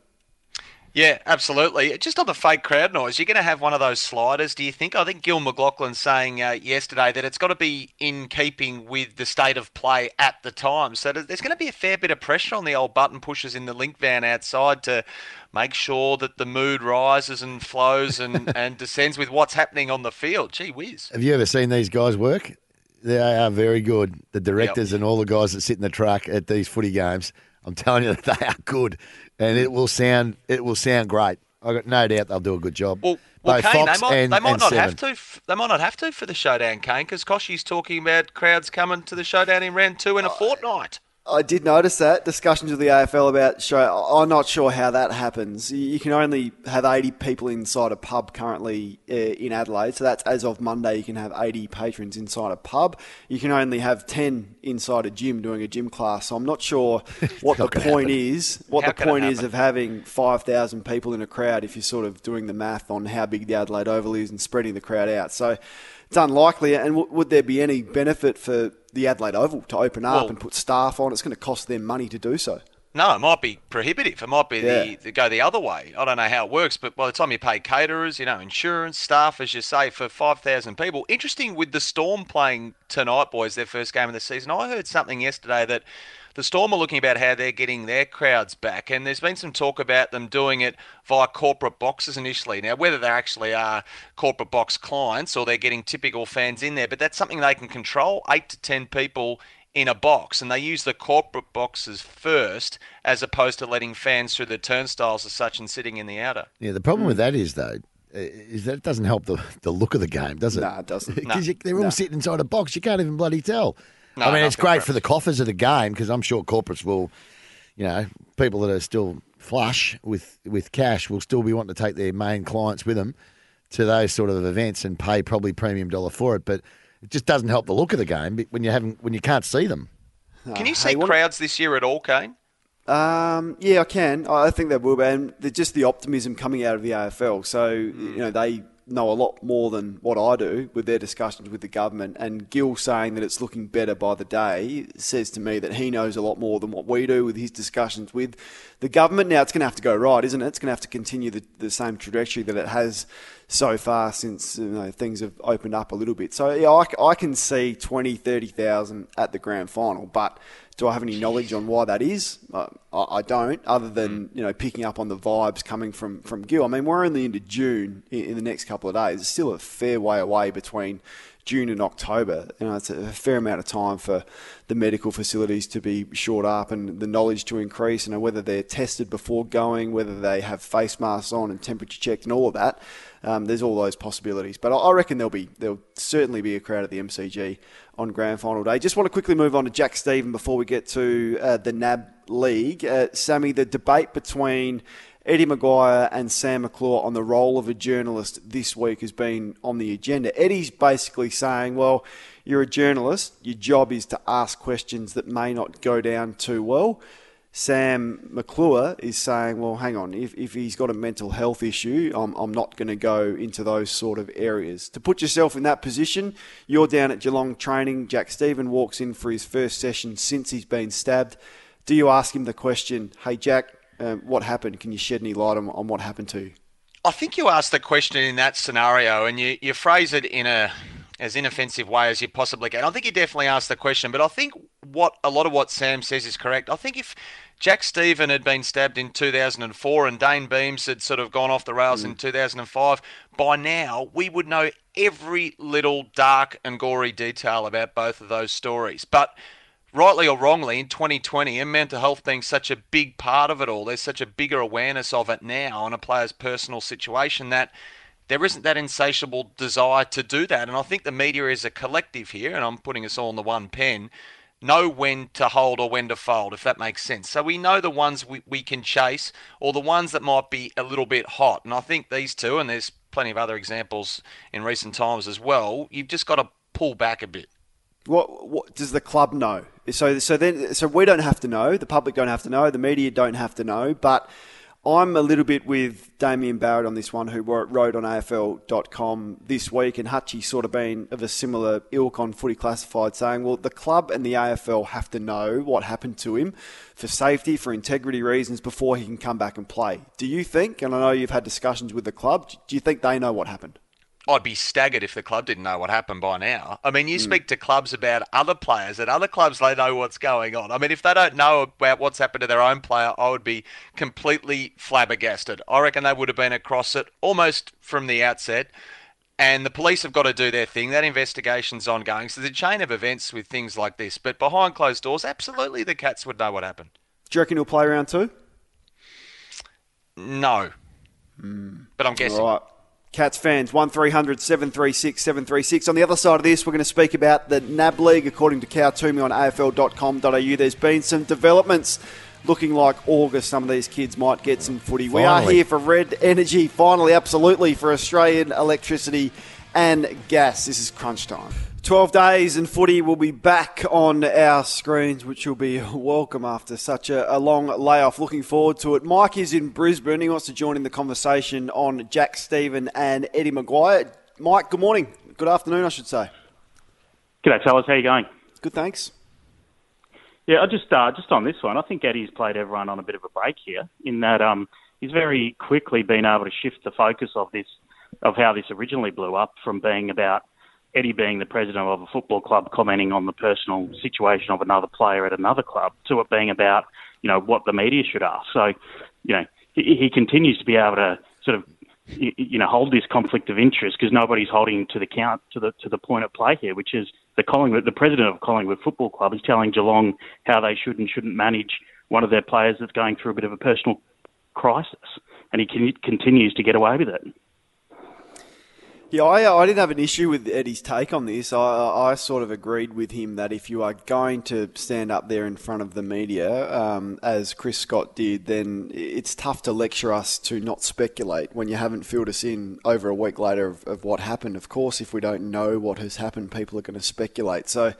Yeah, absolutely. Just on the fake crowd noise, you're going to have one of those sliders, do you think? I think Gil McLachlan saying uh, yesterday that it's got to be in keeping with the state of play at the time. So there's going to be a fair bit of pressure on the old button pushers in the link van outside to make sure that the mood rises and flows and, and descends with what's happening on the field. Gee whiz. Have you ever seen these guys work? They are very good. The directors and all the guys that sit in the truck at these footy games, I'm telling you, that they are good, and it will sound it will sound great. I got no doubt they'll do a good job. Well, well, Both Kane, Fox they might, and, they might and not Seven. have to. f- They might not have to for the showdown, Kane, because Kochie's talking about crowds coming to the showdown in round two in a oh, fortnight. I did notice that discussions with the AFL about show. I'm not sure how that happens. You- can only have 80 people inside a pub currently uh, in Adelaide, so that's as of Monday. You can have 80 patrons inside a pub. You can only have 10 inside a gym doing a gym class. So I'm not sure what the point happen. is. What How the point is of having 5,000 people in a crowd if you're sort of doing the math on how big the Adelaide Oval is and spreading the crowd out. So it's unlikely. And w- would there be any benefit for the Adelaide Oval to open up Well- and put staff on? It's going to cost them money to do so. No, it might be prohibitive. It might be Yeah. the, the go the other way. I don't know how it works, but by the time you pay caterers, you know, insurance, staff, as you say, for five thousand people. Interesting with the Storm playing tonight, boys, their first game of the season. I heard something yesterday that the Storm are looking about how they're getting their crowds back, and there's been some talk about them doing it via corporate boxes initially. Now, whether they actually are corporate box clients or they're getting typical fans in there, but that's something they can control. Eight to ten people in a box, and they use the corporate boxes first, as opposed to letting fans through the turnstiles as such and sitting in the outer. Yeah, the problem with mm. that is though, is that it doesn't help the, the look of the game, does it? No, it doesn't. Because No. they're all No. sitting inside a box. You can't even bloody tell. No, I mean, it's great for for the coffers of the game because I'm sure corporates will, you know, people that are still flush with with cash will still be wanting to take their main clients with them to those sort of events and pay probably premium dollar for it. But it just doesn't help the look of the game when you haven't when you can't see them. Can you Uh, see hey, what- crowds this year at all, Kane? Um, yeah, I can. I I think they will be. And there's just the optimism coming out of the AFL. So, Hmm. you know, they know a lot more than what I do with their discussions with the government. And Gill saying that it's looking better by the day says to me that he knows a lot more than what we do with his discussions with the government. Now, it's going to have to go right, isn't it? It's going to have to continue the, the same trajectory that it has so far since you know, things have opened up a little bit. So, yeah, I, I can see 20, 30,000 at the grand final. But do I have any knowledge on why that is? Uh, I, I don't, other than you know picking up on the vibes coming from from Gil. I mean, we're only into June in, in the next couple of days. It's still a fair way away between June and October. You know, it's a fair amount of time for the medical facilities to be shored up and the knowledge to increase. And whether they're tested before going, whether they have face masks on and temperature checked, and all of that. Um, there's all those possibilities, but I, reckon there'll be there'll certainly be a crowd at the MCG on grand final day. Just want to quickly move on to Jack Steven before we get to uh, the NAB League. Uh, Sammy, the debate between Eddie McGuire and Sam McClure on the role of a journalist this week has been on the agenda. Eddie's basically saying, well, you're a journalist, your job is to ask questions that may not go down too well. Sam McClure is saying, well, hang on, if, if he's got a mental health issue, I'm, I'm not going to go into those sort of areas. To put yourself in that position, you're down at Geelong training. Jack Steven walks in for his first session since he's been stabbed. Do you ask him the question, hey, Jack, um, what happened? Can you shed any light on, on what happened to you? I think you ask the question in that scenario and you, you phrase it in a as inoffensive way as you possibly can. I think you definitely asked the question, but I think what a lot of what Sam says is correct. I think if Jack Steven had been stabbed in 2004 and Dayne Beams had sort of gone off the rails in mm. 2005, by now we would know every little dark and gory detail about both of those stories. But rightly or wrongly, in 2020, and mental health being such a big part of it all, there's such a bigger awareness of it now on a player's personal situation that there isn't that insatiable desire to do that. And I think the media is a collective here, and I'm putting us all in the one pen, know when to hold or when to fold, if that makes sense. So we know the ones we, we can chase or the ones that might be a little bit hot. And I think these two, and there's plenty of other examples in recent times as well, you've just got to pull back a bit. What, what does the club know? So, so then, so we don't have to know. The public don't have to know. The media don't have to know. But I'm a little bit with Damien Barrett on this one, who wrote on AFL.com this week, and Hutchie's sort of been of a similar ilk on Footy Classified, saying, well, the club and the AFL have to know what happened to him for safety, for integrity reasons, before he can come back and play. Do you think, and I know you've had discussions with the club, do you think they know what happened? I'd be staggered if the club didn't know what happened by now. I mean, you hmm. speak to clubs about other players, at other clubs they know what's going on. I mean, if they don't know about what's happened to their own player, I would be completely flabbergasted. I reckon they would have been across it almost from the outset. and the police have got to do their thing. That investigation's ongoing. So there's a chain of events with things like this. But behind closed doors, absolutely the Cats would know what happened. Do you reckon he'll play round two? No. Hmm. But I'm guessing. All right. Cats fans, 1300 736 736. On the other side of this, we're going to speak about the NAB League. According to Cal Twomey on afl.com.au, there's been some developments looking like August. Some of these kids might get some footy. We are here for Red Energy, finally, absolutely, for Australian electricity and gas. This is crunch time. 12 days and footy will be back on our screens, which will be welcome after such a, a long layoff. Looking forward to it. Mike is in Brisbane. He wants to join in the conversation on Jack Steven and Eddie McGuire. Mike, good morning. Good afternoon, I should say. G'day, fellas. How you going? Good, thanks. Yeah, I just uh, just on this one, I think Eddie's played everyone on a bit of a break here in that um, he's very quickly been able to shift the focus of this of how this originally blew up from being about Eddie being the president of a football club commenting on the personal situation of another player at another club to it being about you know what the media should ask. So you know he, he continues to be able to sort of you know hold this conflict of interest because nobody's holding to the count to the to the point at play here, which is the Collingwood, the president of Collingwood Football Club is telling Geelong how they should and shouldn't manage one of their players that's going through a bit of a personal crisis, and he continues to get away with it. Yeah, I, I didn't have an issue with Eddie's take on this. I, I sort of agreed with him that if you are going to stand up there in front of the media, um, as Chris Scott did, then it's tough to lecture us to not speculate when you haven't filled us in over a week later of, of what happened. Of course, if we don't know what has happened, people are going to speculate. So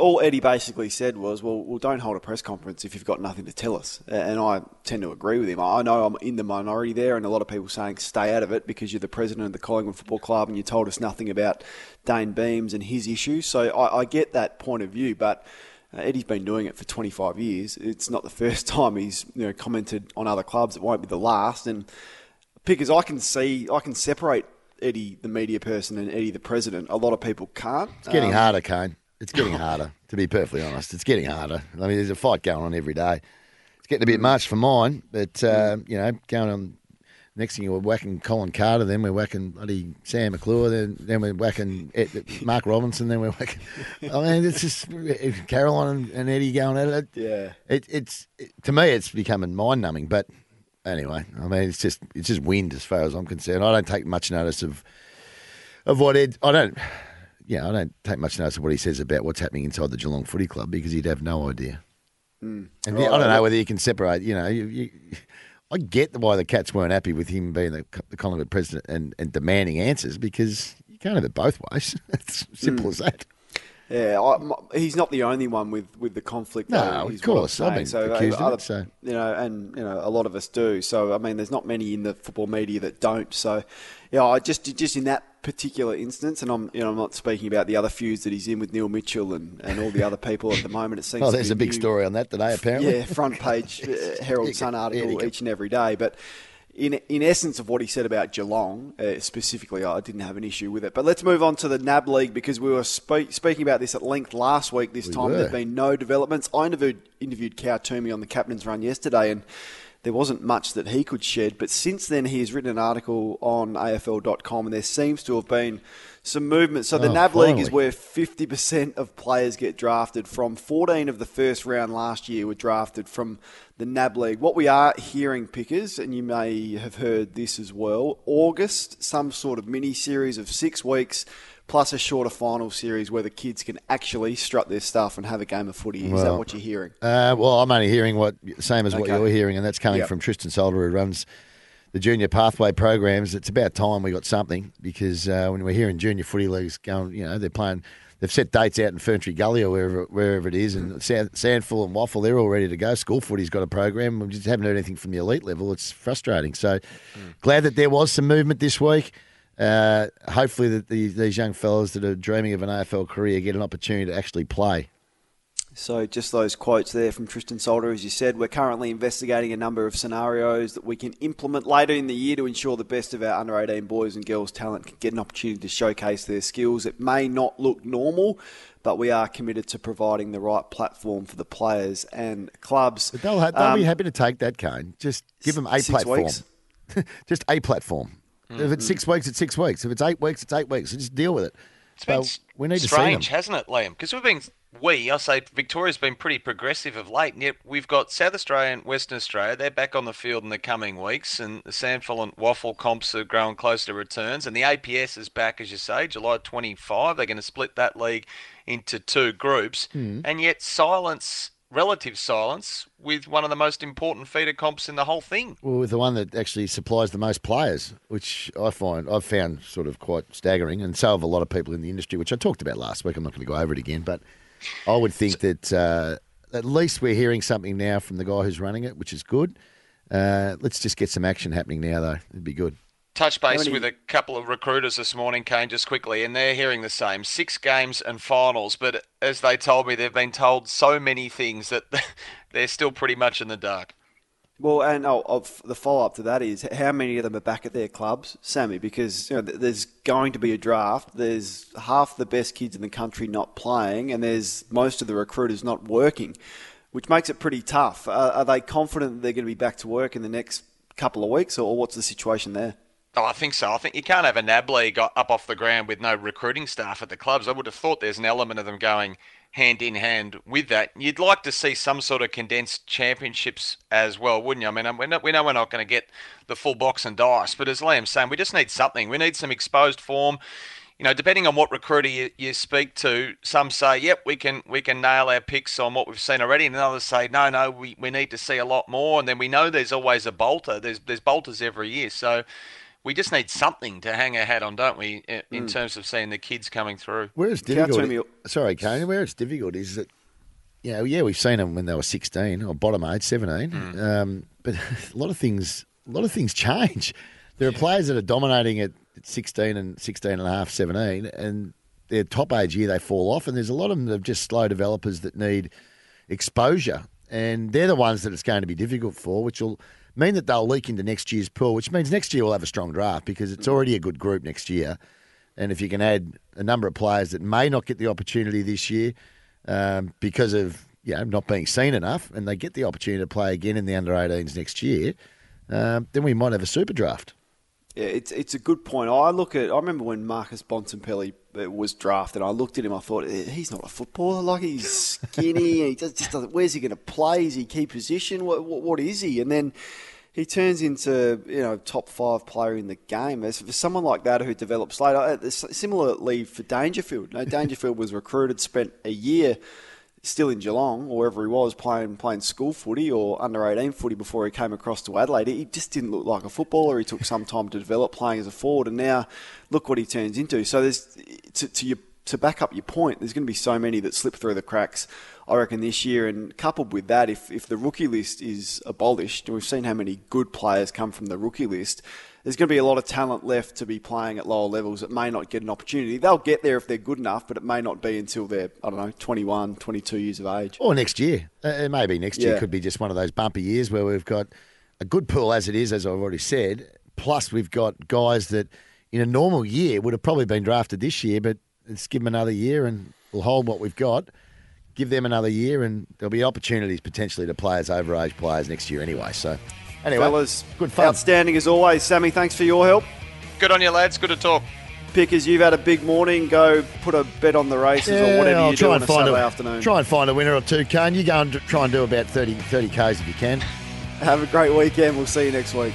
all Eddie basically said was, well, well, don't hold a press conference if you've got nothing to tell us. And I tend to agree with him. I know I'm in the minority there, and a lot of people saying stay out of it because you're the president of the Collingwood Football Club and you told us nothing about Dayne Beams and his issues. So I, I get that point of view, but. Uh, Eddie's been doing it for 25 years. It's not the first time he's you know commented on other clubs. It won't be the last. And because I can see, I can separate Eddie, the media person, and Eddie, the president. A lot of people can't. It's getting Um, harder, Kane. It's getting harder, to be perfectly honest. It's getting harder. I mean, there's a fight going on every day. It's getting a bit much for mine, but, uh, you know, going on. Next thing we're whacking Colin Carter, then we're whacking bloody Sam McClure, then then we're whacking Ed, Mark Robinson, then we're whacking. I mean, it's just Caroline and, and Eddie going at it. Yeah. It, it's it, to me, it's becoming mind numbing. But anyway, I mean, it's just it's just wind as far as I'm concerned. I don't take much notice of of what Ed. I don't. Yeah, I don't take much notice of what he says about what's happening inside the Geelong Footy Club because he'd have no idea. Mm. And. I don't know whether you can separate. You know, you, you, I get why the Cats weren't happy with him being the, the Collingwood president and, and demanding answers because you can't have it both ways. it's simple Mm. as that. Yeah, I, he's not the only one with, with the conflict. No, though, of is what I'm course. I've been uh, accused of it, so- you know, and you know, a lot of us do. So I mean, there's not many in the football media that don't. So yeah, I just just in that particular instance, and I'm you know I'm not speaking about the other feuds that he's in with Neil Mitchell and, and all the other people at the moment. It seems. Oh, there's a big new- story on that today, apparently. Yeah, front page uh, Herald Sun article yeah. each and every day, but. In, in essence of what he said about Geelong, uh, specifically, I didn't have an issue with it. But let's move on to the NAB League because we were spe- speaking about this at length last week. This We time there've been no developments. I interviewed, interviewed Cal Twomey on the captain's run yesterday, and there wasn't much that he could shed. But since then, he has written an article on AFL.com, and there seems to have been some movement. So the Oh, NAB League is where 50% of players get drafted from. 14 of the first round last year were drafted from the NAB League. What we are hearing, pickers, and you may have heard this as well, August, some sort of mini series of six weeks. Plus a shorter final series where the kids can actually strut their stuff and have a game of footy. Is that what you're hearing? Uh, well, I'm only hearing what same as what Okay. you're hearing, and that's coming Yep. from Tristan Salter, who runs the junior pathway programs. It's about time we got something because uh, when we're hearing junior footy leagues going, you know, they're playing. They've set dates out in Ferntree Gully or wherever wherever it is, and Sand, SANFL and WAFL, they're all ready to go. School footy's got a program. We just haven't heard anything from the elite level. It's frustrating. So glad that there was some movement this week. Uh, hopefully, that these, these young fellas that are dreaming of an AFL career get an opportunity to actually play. So, just those quotes there from Tristan Salter, as you said, we're currently investigating a number of scenarios that we can implement later in the year to ensure the best of our under 18 boys and girls talent can get an opportunity to showcase their skills. It may not look normal, but we are committed to providing the right platform for the players and clubs. They'll, ha- they'll be Um, happy to take that, Kane. Just give them a six platform. weeks? Just a platform. If it's six weeks, it's six weeks. If it's eight weeks, it's eight weeks. So just deal with it. It's been we need to see them. strange, hasn't it, Liam? Because we've been we, I say Victoria's been pretty progressive of late, and yet we've got South Australia and Western Australia. They're back on the field in the coming weeks, and the SANFL and WAFL comps are growing close to returns, and the APS is back, as you say, July 25. They're going to split that league into two groups, Hmm. and yet silence, relative silence, with one of the most important feeder comps in the whole thing. Well, with the one that actually supplies the most players, which I find I've found sort of quite staggering, and so have a lot of people in the industry, which I talked about last week. I'm not going to go over it again, but I would think that uh, at least we're hearing something now from the guy who's running it, which is good. Uh, let's just get some action happening now, though. It'd be good. Touch base many- with a couple of recruiters this morning, Kane, just quickly, and they're hearing the same. Six games and finals, but as they told me, they've been told so many things that they're still pretty much in the dark. Well, and oh, the follow up to that is how many of them are back at their clubs, Sammy? Because you know, there's going to be a draft. There's half the best kids in the country not playing, and there's most of the recruiters not working, which makes it pretty tough. Are they confident they're going to be back to work in the next couple of weeks, or what's the situation there? Oh, I think so. I think you can't have a NAB league up off the ground with no recruiting staff at the clubs. I would have thought there's an element of them going hand in hand with that. You'd like to see some sort of condensed championships as well, wouldn't you? I mean, um, we know, we know we're not going to get the full box and dice, but as Liam's saying, we just need something. We need some exposed form. You know, depending on what recruiter you, you speak to, some say, "Yep, we can we can nail our picks on what we've seen already," and others say, "No, no, we, we need to see a lot more." And then we know there's always a bolter. There's there's bolters every year, so we just need something to hang our hat on, don't we? In, in Mm. terms of seeing the kids coming through. Where it's difficult, sorry, Kane, where it's difficult is that, you know, yeah, we've seen them when they were 16 or bottom age, 17. Um, but a lot of things, a lot of things change. There are players that are dominating at 16 and 16 and a half, 17, and their top age year they fall off. And there's a lot of them that are just slow developers that need exposure. And they're the ones that it's going to be difficult for, which will mean that they'll leak into next year's pool, which means next year we'll have a strong draft because it's already a good group next year. And if you can add a number of players that may not get the opportunity this year um, because of you know, not being seen enough, and they get the opportunity to play again in the under 18s next year, um, then we might have a super draft. Yeah, it's it's a good point. I look at. I remember when Marcus Bontempelli uh, was drafted. I looked at him. I thought "Eh, he's not a footballer. Like he's skinny. he just, just doesn't. Where's he going to play? Is he key position? What, what what is he? And then he turns into you know top five player in the game. As for someone like that who develops later, uh, similarly for Dangerfield. No, Dangerfield was recruited, spent a year still in Geelong or wherever he was playing playing school footy or under 18 footy before he came across to Adelaide. He just didn't look like a footballer. He took some time to develop playing as a forward, and now look what he turns into. So there's to, to your to back up your point, there's going to be so many that slip through the cracks. I reckon this year, and coupled with that, if if the rookie list is abolished, and we've seen how many good players come from the rookie list. There's going to be a lot of talent left to be playing at lower levels that may not get an opportunity. They'll get there if they're good enough, but it may not be until they're, I don't know, 21, 22 years of age. Or next year. Uh, it may be next year. Yeah. Could be just one of those bumpy years where we've got a good pool as it is, as I've already said. Plus, we've got guys that in a normal year would have probably been drafted this year, but let's give them another year and we'll hold what we've got. Give them another year, and there'll be opportunities potentially to play as overage players next year anyway. So, anyway, Fellas, good fun. Outstanding as always. Sammy, thanks for your help. Good on you, lads. Good to talk. Pickers, you've had a big morning. Go put a bet on the races or whatever I'll you try do on and a find Saturday a, afternoon. Try and find a winner or two, Kane. You go and try and do about 30, 30 Ks if you can. Have a great weekend. We'll see you next week.